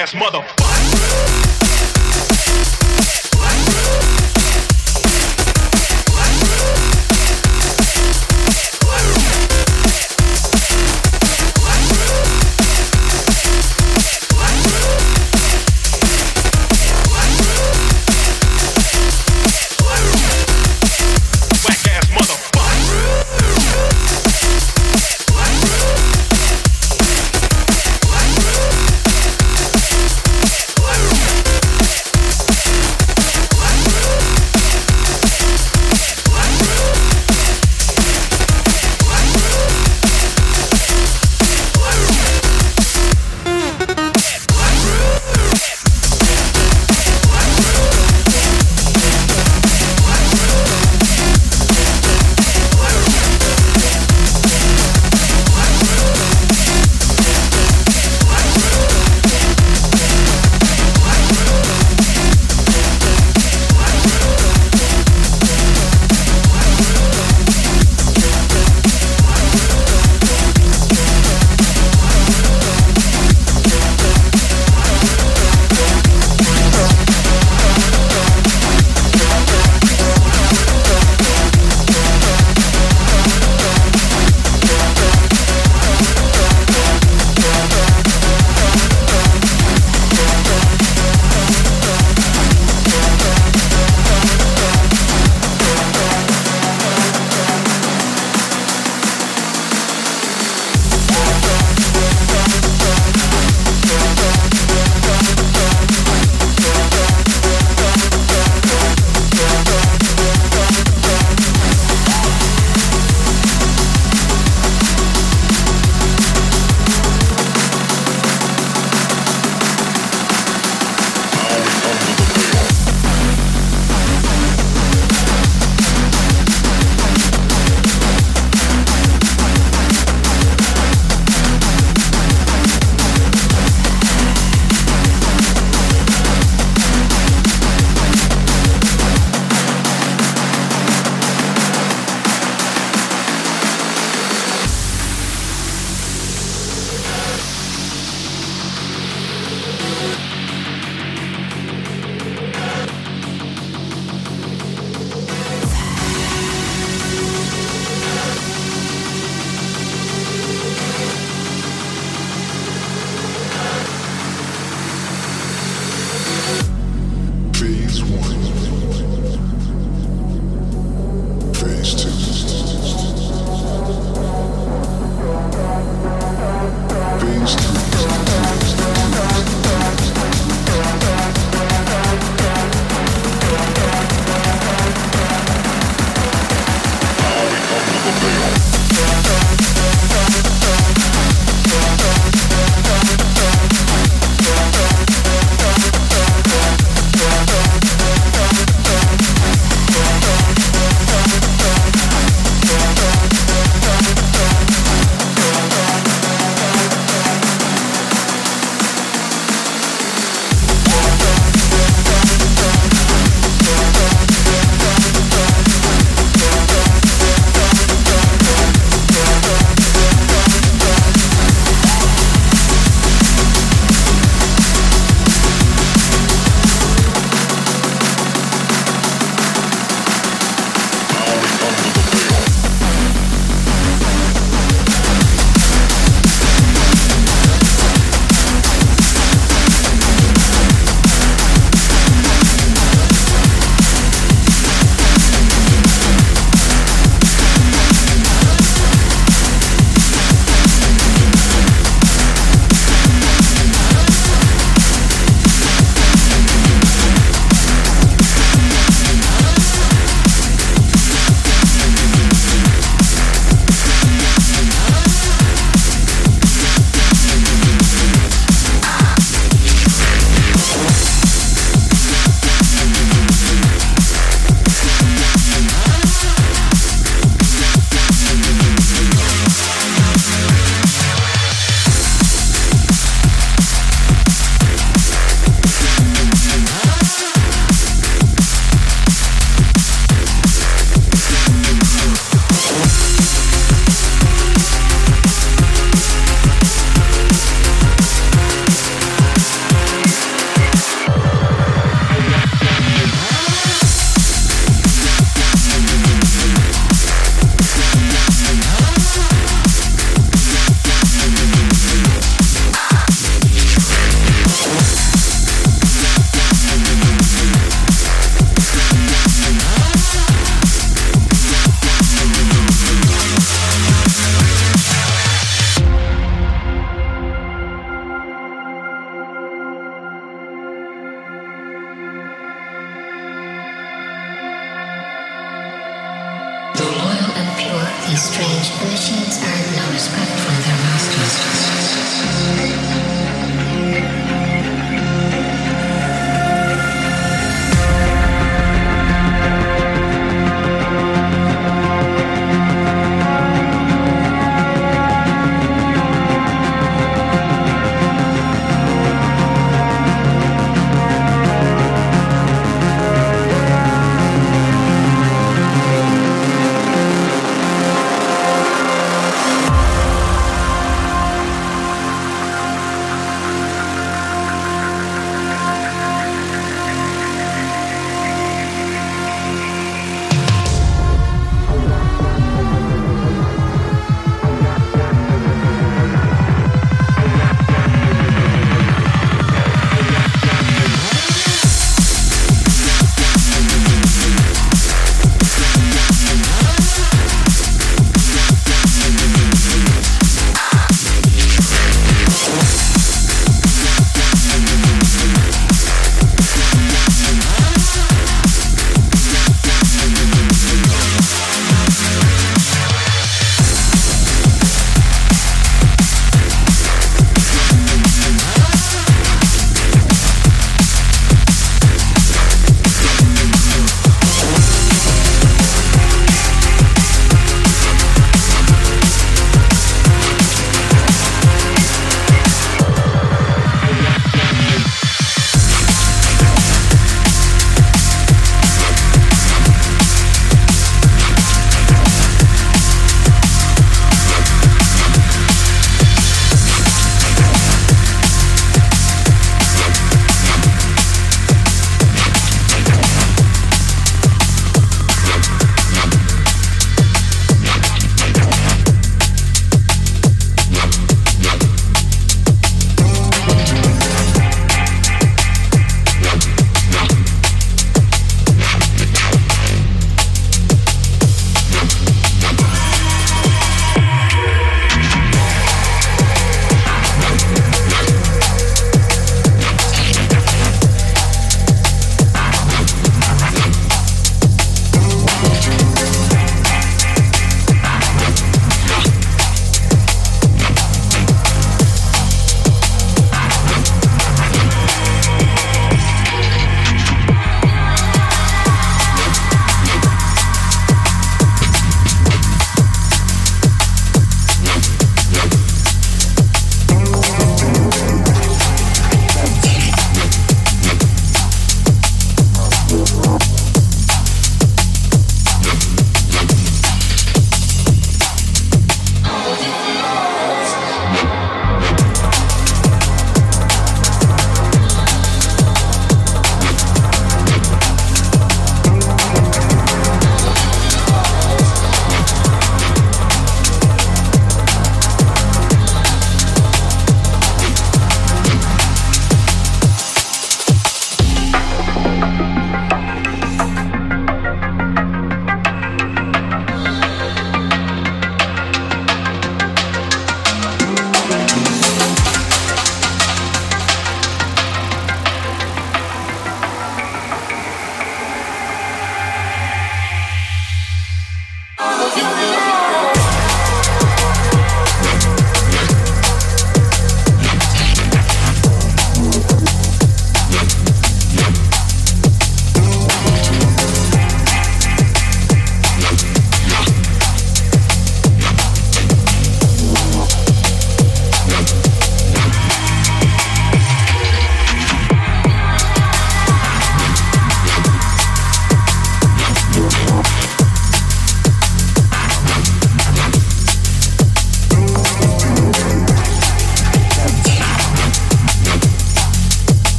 ass motherfucker.